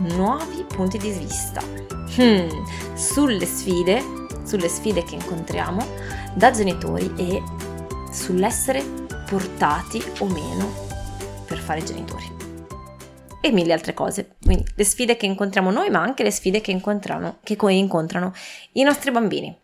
nuovi punti di vista hmm, sulle sfide, sulle sfide che incontriamo da genitori e sull'essere portati o meno per fare genitori. E mille altre cose. Quindi le sfide che incontriamo noi, ma anche le sfide che incontrano, che incontrano i nostri bambini.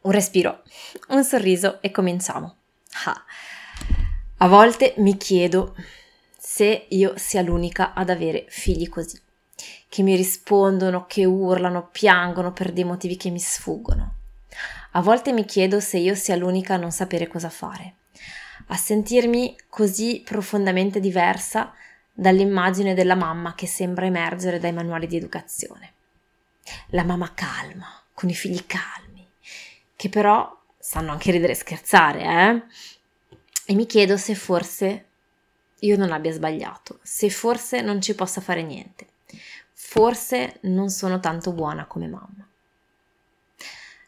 Un respiro, un sorriso e cominciamo. Ah. A volte mi chiedo se io sia l'unica ad avere figli così che mi rispondono, che urlano, piangono per dei motivi che mi sfuggono. A volte mi chiedo se io sia l'unica a non sapere cosa fare, a sentirmi così profondamente diversa dall'immagine della mamma che sembra emergere dai manuali di educazione. La mamma calma, con i figli calmi, che però sanno anche ridere e scherzare, eh? E mi chiedo se forse io non abbia sbagliato, se forse non ci possa fare niente forse non sono tanto buona come mamma.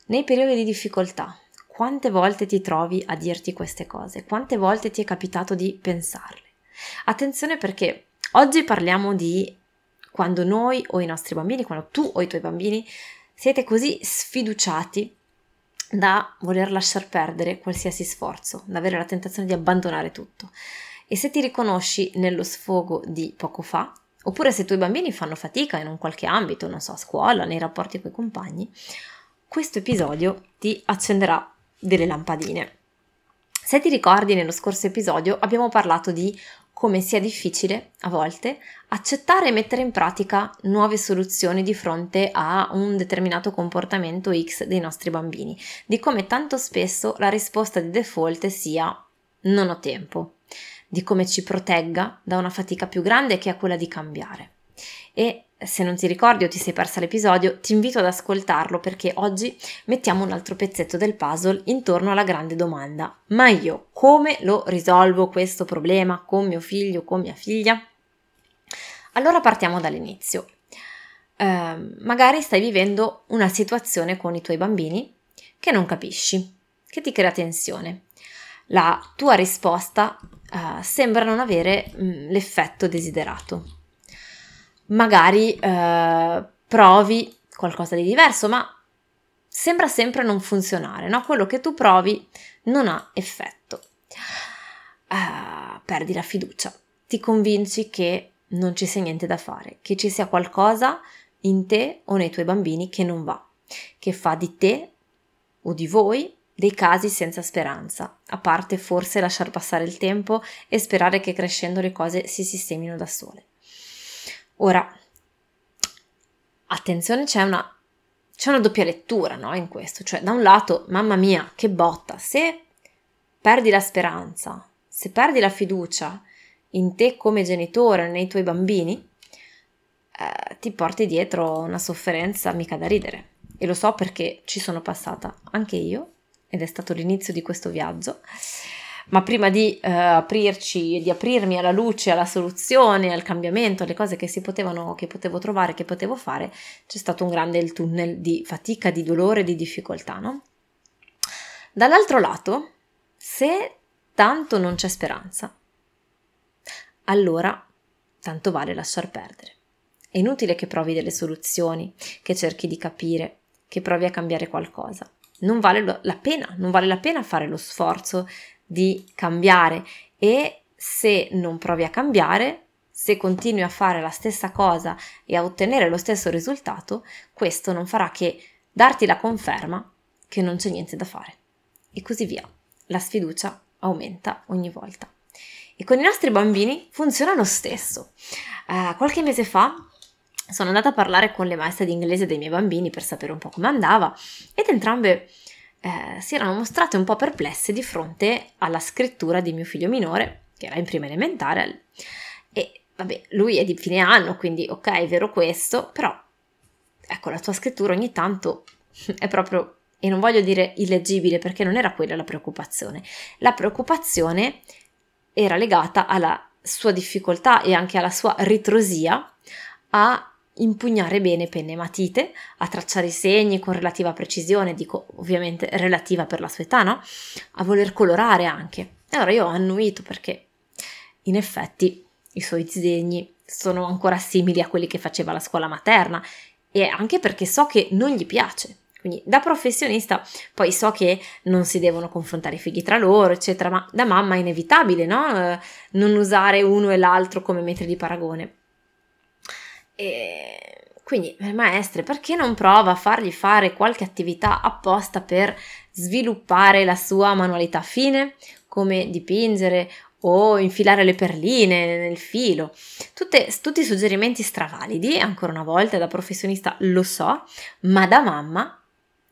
Nei periodi di difficoltà, quante volte ti trovi a dirti queste cose? Quante volte ti è capitato di pensarle? Attenzione perché oggi parliamo di quando noi o i nostri bambini, quando tu o i tuoi bambini siete così sfiduciati da voler lasciar perdere qualsiasi sforzo, da avere la tentazione di abbandonare tutto. E se ti riconosci nello sfogo di poco fa, Oppure se i tuoi bambini fanno fatica in un qualche ambito, non so, a scuola, nei rapporti con i compagni, questo episodio ti accenderà delle lampadine. Se ti ricordi, nello scorso episodio abbiamo parlato di come sia difficile a volte accettare e mettere in pratica nuove soluzioni di fronte a un determinato comportamento X dei nostri bambini, di come tanto spesso la risposta di default sia non ho tempo, di come ci protegga da una fatica più grande che è quella di cambiare. E se non ti ricordi o ti sei persa l'episodio, ti invito ad ascoltarlo perché oggi mettiamo un altro pezzetto del puzzle intorno alla grande domanda: ma io come lo risolvo questo problema con mio figlio, con mia figlia? Allora partiamo dall'inizio. Eh, magari stai vivendo una situazione con i tuoi bambini che non capisci, che ti crea tensione. La tua risposta uh, sembra non avere mh, mm, l'effetto desiderato. Magari uh, provi qualcosa di diverso, ma sembra sempre non funzionare, no? Quello che tu provi non ha effetto. Uh, perdi la fiducia, ti convinci che non ci sia niente da fare, che ci sia qualcosa in te o nei tuoi bambini che non va, che fa di te o di voi dei casi senza speranza, a parte forse lasciar passare il tempo e sperare che crescendo le cose si sistemino da sole. Ora, attenzione, c'è una, c'è una doppia lettura no, in questo, cioè da un lato, mamma mia, che botta, se perdi la speranza, se perdi la fiducia in te come genitore, nei tuoi bambini, eh, ti porti dietro una sofferenza mica da ridere. E lo so perché ci sono passata anche io ed è stato l'inizio di questo viaggio. Ma prima di eh, aprirci, di aprirmi alla luce, alla soluzione, al cambiamento, alle cose che si potevano, che potevo trovare, che potevo fare, c'è stato un grande tunnel di fatica, di dolore, di difficoltà, no? Dall'altro lato, se tanto non c'è speranza, allora tanto vale lasciar perdere. È inutile che provi delle soluzioni, che cerchi di capire, che provi a cambiare qualcosa non vale la pena, non vale la pena fare lo sforzo di cambiare e se non provi a cambiare, se continui a fare la stessa cosa e a ottenere lo stesso risultato, questo non farà che darti la conferma che non c'è niente da fare. E così via. La sfiducia aumenta ogni volta. E con i nostri bambini funziona lo stesso. Uh, qualche mese fa sono andata a parlare con le maestre di inglese dei miei bambini per sapere un po' come andava ed entrambe eh, si erano mostrate un po' perplesse di fronte alla scrittura di mio figlio minore, che era in prima elementare, e vabbè, lui è di fine anno, quindi ok, è vero questo, però ecco, la tua scrittura ogni tanto è proprio, e non voglio dire illeggibile perché non era quella la preoccupazione, la preoccupazione era legata alla sua difficoltà e anche alla sua ritrosia a impugnare bene penne e matite, a tracciare i segni con relativa precisione, dico ovviamente relativa per la sua età, no? A voler colorare anche. E allora io ho annuito perché in effetti i suoi disegni sono ancora simili a quelli che faceva la scuola materna e anche perché so che non gli piace. Quindi da professionista poi so che non si devono confrontare i figli tra loro, eccetera, ma da mamma è inevitabile, no? Eh, non usare uno e l'altro come metri di paragone. E quindi, eh, maestre, perché non prova a fargli fare qualche attività apposta per sviluppare la sua manualità fine, come dipingere o infilare le perline nel filo? Tutte, tutti suggerimenti stravalidi, ancora una volta da professionista lo so, ma da mamma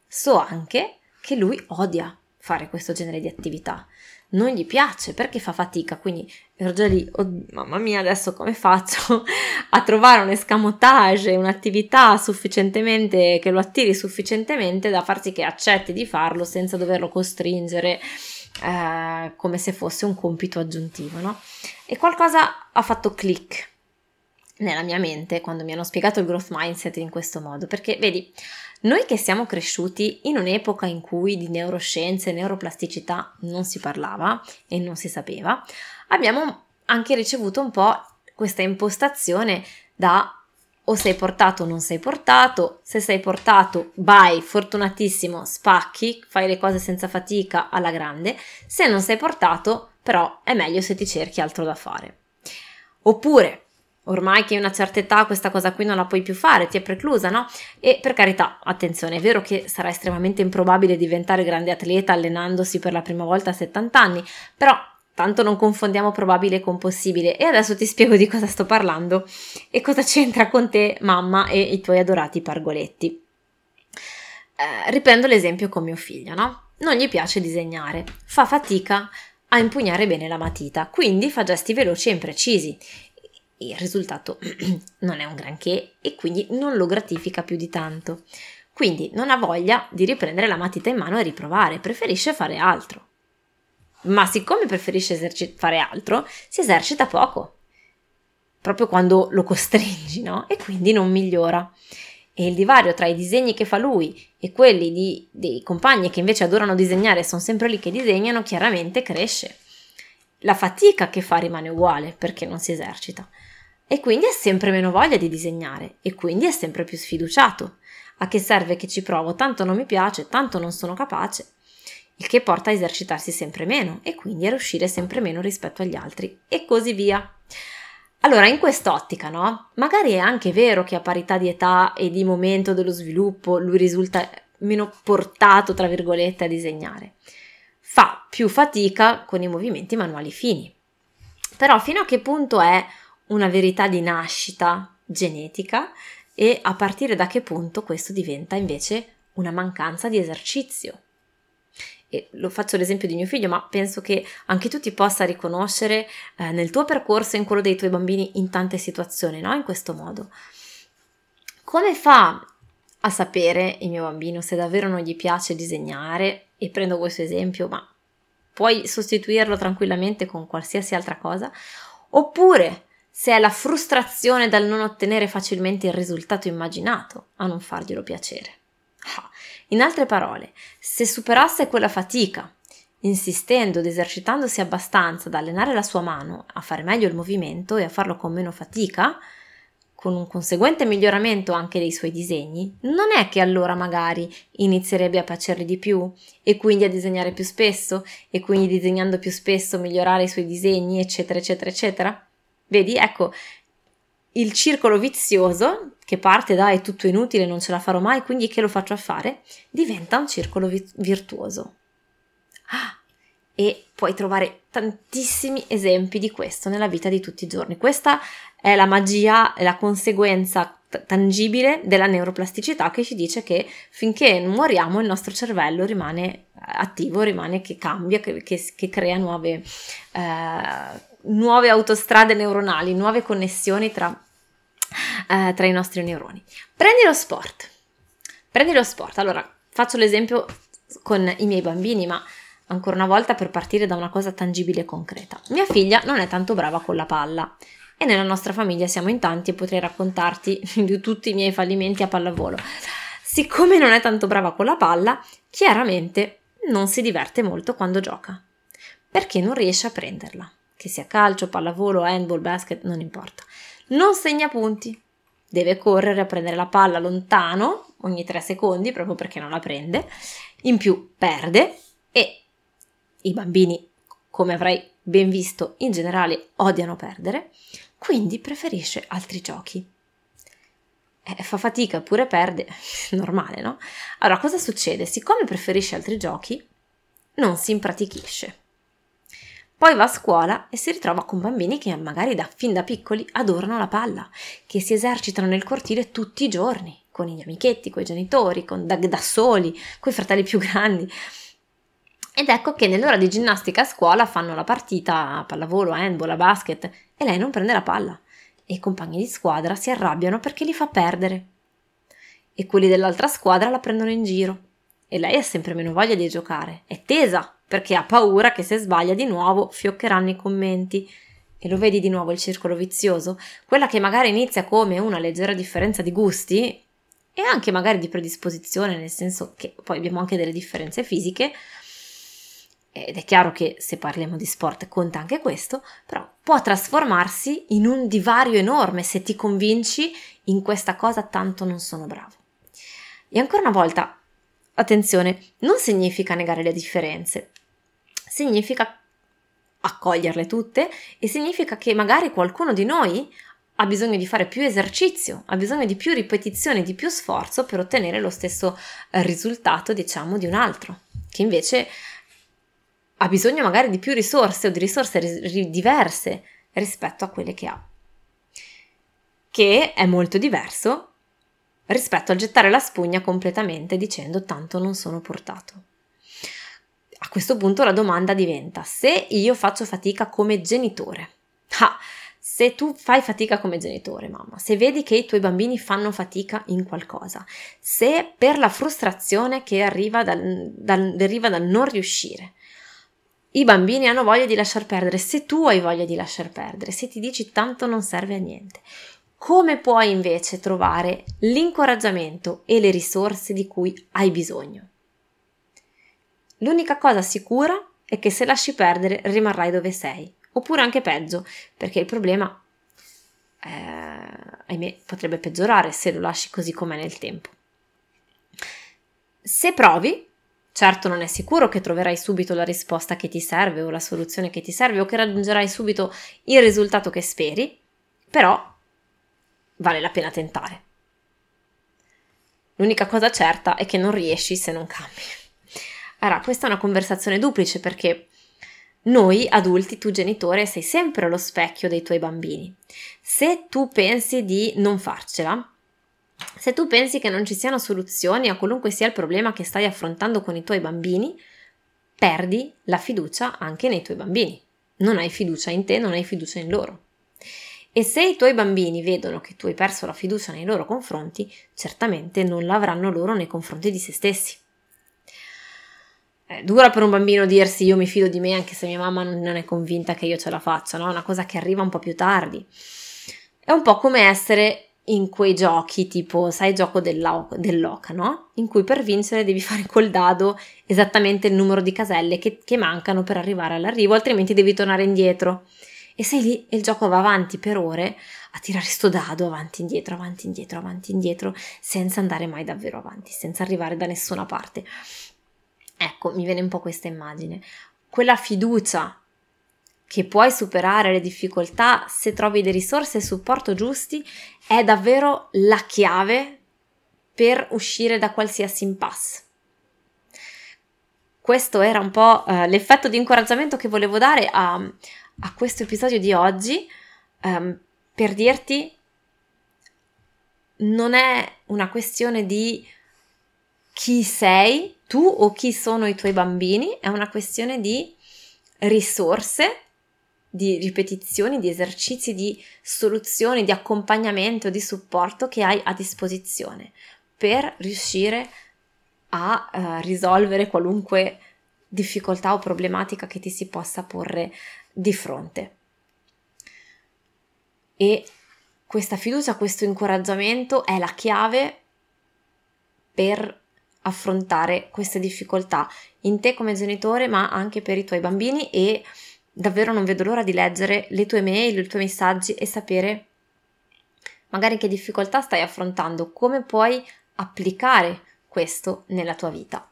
so anche che lui odia fare questo genere di attività non gli piace perché fa fatica, quindi ero già lì, oh, mamma mia, adesso come faccio a trovare un escamotage, un'attività sufficientemente che lo attiri sufficientemente da far sì che accetti di farlo senza doverlo costringere eh, come se fosse un compito aggiuntivo, no? E qualcosa ha fatto click nella mia mente quando mi hanno spiegato il growth mindset in questo modo, perché vedi, noi che siamo cresciuti in un'epoca in cui di neuroscienze e neuroplasticità non si parlava e non si sapeva, abbiamo anche ricevuto un po' questa impostazione da o sei portato o non sei portato, se sei portato vai, fortunatissimo, spacchi, fai le cose senza fatica alla grande, se non sei portato però è meglio se ti cerchi altro da fare. Oppure ormai che hai una certa età questa cosa qui non la puoi più fare, ti è preclusa, no? E per carità, attenzione, è vero che sarà estremamente improbabile diventare grande atleta allenandosi per la prima volta a 70 anni, però tanto non confondiamo probabile con possibile e adesso ti spiego di cosa sto parlando e cosa c'entra con te, mamma e i tuoi adorati pargoletti. Eh, riprendo l'esempio con mio figlio, no? Non gli piace disegnare, fa fatica a impugnare bene la matita, quindi fa gesti veloci e imprecisi il risultato non è un granché e quindi non lo gratifica più di tanto. Quindi non ha voglia di riprendere la matita in mano e riprovare, preferisce fare altro. Ma siccome preferisce eserci- fare altro, si esercita poco, proprio quando lo costringi, no? E quindi non migliora. E il divario tra i disegni che fa lui e quelli di, dei compagni che invece adorano disegnare e sono sempre lì che disegnano, chiaramente cresce. La fatica che fa rimane uguale perché non si esercita e quindi ha sempre meno voglia di disegnare e quindi è sempre più sfiduciato. A che serve che ci provo? Tanto non mi piace, tanto non sono capace. Il che porta a esercitarsi sempre meno e quindi a riuscire sempre meno rispetto agli altri e così via. Allora, in quest'ottica, no? Magari è anche vero che a parità di età e di momento dello sviluppo lui risulta meno portato, tra virgolette, a disegnare. Fa più fatica con i movimenti manuali fini. Però fino a che punto è una verità di nascita genetica e a partire da che punto questo diventa invece una mancanza di esercizio. E lo faccio l'esempio di mio figlio, ma penso che anche tu ti possa riconoscere eh, nel tuo percorso e in quello dei tuoi bambini in tante situazioni, no? In questo modo. Come fa a sapere il mio bambino se davvero non gli piace disegnare? E prendo questo esempio, ma puoi sostituirlo tranquillamente con qualsiasi altra cosa? Oppure se è la frustrazione dal non ottenere facilmente il risultato immaginato a non farglielo piacere. Ah, in altre parole, se superasse quella fatica, insistendo ed esercitandosi abbastanza da allenare la sua mano a fare meglio il movimento e a farlo con meno fatica, con un conseguente miglioramento anche dei suoi disegni, non è che allora magari inizierebbe a piacergli di più e quindi a disegnare più spesso e quindi disegnando più spesso migliorare i suoi disegni, eccetera, eccetera, eccetera? Vedi, ecco, il circolo vizioso che parte da è tutto inutile, non ce la farò mai, quindi che lo faccio a fare, diventa un circolo vi- virtuoso. Ah, e puoi trovare tantissimi esempi di questo nella vita di tutti i giorni. Questa è la magia, è la conseguenza t- tangibile della neuroplasticità che ci dice che finché moriamo il nostro cervello rimane attivo, rimane che cambia, che, che, che crea nuove eh, nuove autostrade neuronali, nuove connessioni tra eh, tra i nostri neuroni. Prendi lo sport. Prendi lo sport. Allora, faccio l'esempio con i miei bambini, ma ancora una volta per partire da una cosa tangibile e concreta. Mia figlia non è tanto brava con la palla e nella nostra famiglia siamo in tanti e potrei raccontarti di tutti i miei fallimenti a pallavolo. Siccome non è tanto brava con la palla, chiaramente non si diverte molto quando gioca, perché non riesce a prenderla, che sia calcio, pallavolo, handball, basket, non importa. Non segna punti, deve correre a prendere la palla lontano ogni tre secondi proprio perché non la prende, in più perde e i bambini, come avrai ben visto, in generale odiano perdere, quindi preferisce altri giochi. Eh, fa fatica pure perde, normale, no? Allora, cosa succede? Siccome preferisce altri giochi, non si impratichisce. Poi va a scuola e si ritrova con bambini che magari da, fin da piccoli adorano la palla, che si esercitano nel cortile tutti i giorni, con gli amichetti, con i genitori, con, da, da soli, con i fratelli più grandi. Ed ecco che nell'ora di ginnastica a scuola fanno la partita a pallavolo, handball, a basket e lei non prende la palla e i compagni di squadra si arrabbiano perché li fa perdere. E quelli dell'altra squadra la prendono in giro e lei ha sempre meno voglia di giocare, è tesa perché ha paura che se sbaglia di nuovo fioccheranno i commenti. E lo vedi di nuovo il circolo vizioso? Quella che magari inizia come una leggera differenza di gusti e anche magari di predisposizione, nel senso che poi abbiamo anche delle differenze fisiche, ed è chiaro che se parliamo di sport conta anche questo, però può trasformarsi in un divario enorme se ti convinci in questa cosa tanto non sono bravo. E ancora una volta, attenzione, non significa negare le differenze, significa accoglierle tutte e significa che magari qualcuno di noi ha bisogno di fare più esercizio, ha bisogno di più ripetizioni, di più sforzo per ottenere lo stesso eh, risultato, diciamo, di un altro, che invece ha bisogno magari di più risorse o di risorse ri- diverse rispetto a quelle che ha. Che è molto diverso rispetto al gettare la spugna completamente dicendo tanto non sono portato. A questo punto la domanda diventa se io faccio fatica come genitore. Ah, se tu fai fatica come genitore, mamma, se vedi che i tuoi bambini fanno fatica in qualcosa, se per la frustrazione che arriva dal, dal, deriva dal non riuscire, i bambini hanno voglia di lasciar perdere, se tu hai voglia di lasciar perdere, se ti dici tanto non serve a niente, come puoi invece trovare l'incoraggiamento e le risorse di cui hai bisogno? L'unica cosa sicura è che se lasci perdere rimarrai dove sei oppure anche peggio, perché il problema, eh, ahimè, potrebbe peggiorare se lo lasci così com'è nel tempo. Se provi, certo non è sicuro che troverai subito la risposta che ti serve o la soluzione che ti serve o che raggiungerai subito il risultato che speri, però vale la pena tentare. L'unica cosa certa è che non riesci se non cambi. Allora, questa è una conversazione duplice perché noi adulti, tu genitore, sei sempre lo specchio dei tuoi bambini. Se tu pensi di non farcela, se tu pensi che non ci siano soluzioni a qualunque sia il problema che stai affrontando con i tuoi bambini, perdi la fiducia anche nei tuoi bambini. Non hai fiducia in te, non hai fiducia in loro. E se i tuoi bambini vedono che tu hai perso la fiducia nei loro confronti, certamente non l'avranno loro nei confronti di se stessi. È dura per un bambino dirsi io mi fido di me anche se mia mamma non è convinta che io ce la faccia, no? È una cosa che arriva un po' più tardi. È un po' come essere in quei giochi tipo, sai, gioco dell'oca, no? In cui per vincere devi fare col dado esattamente il numero di caselle che, che mancano per arrivare all'arrivo, altrimenti devi tornare indietro. E sei lì e il gioco va avanti per ore a tirare sto dado avanti, indietro, avanti, indietro, avanti, indietro, senza andare mai davvero avanti, senza arrivare da nessuna parte. Ecco, mi viene un po' questa immagine. Quella fiducia che puoi superare le difficoltà se trovi le risorse e il supporto giusti è davvero la chiave per uscire da qualsiasi impasse. Questo era un po' uh, l'effetto di incoraggiamento che volevo dare a, a questo episodio di oggi um, per dirti non è una questione di chi sei tu o chi sono i tuoi bambini, è una questione di risorse, di ripetizioni, di esercizi, di soluzioni, di accompagnamento, di supporto che hai a disposizione per riuscire a uh, risolvere qualunque difficoltà o problematica che ti si possa porre di fronte. E questa fiducia, questo incoraggiamento è la chiave per affrontare queste difficoltà in te come genitore, ma anche per i tuoi bambini e davvero non vedo l'ora di leggere le tue mail, i tuoi messaggi e sapere magari che difficoltà stai affrontando, come puoi applicare questo nella tua vita.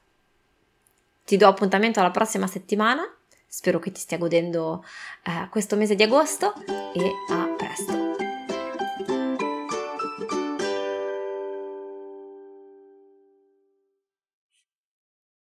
Ti do appuntamento alla prossima settimana, spero che ti stia godendo eh, questo mese di agosto e a presto.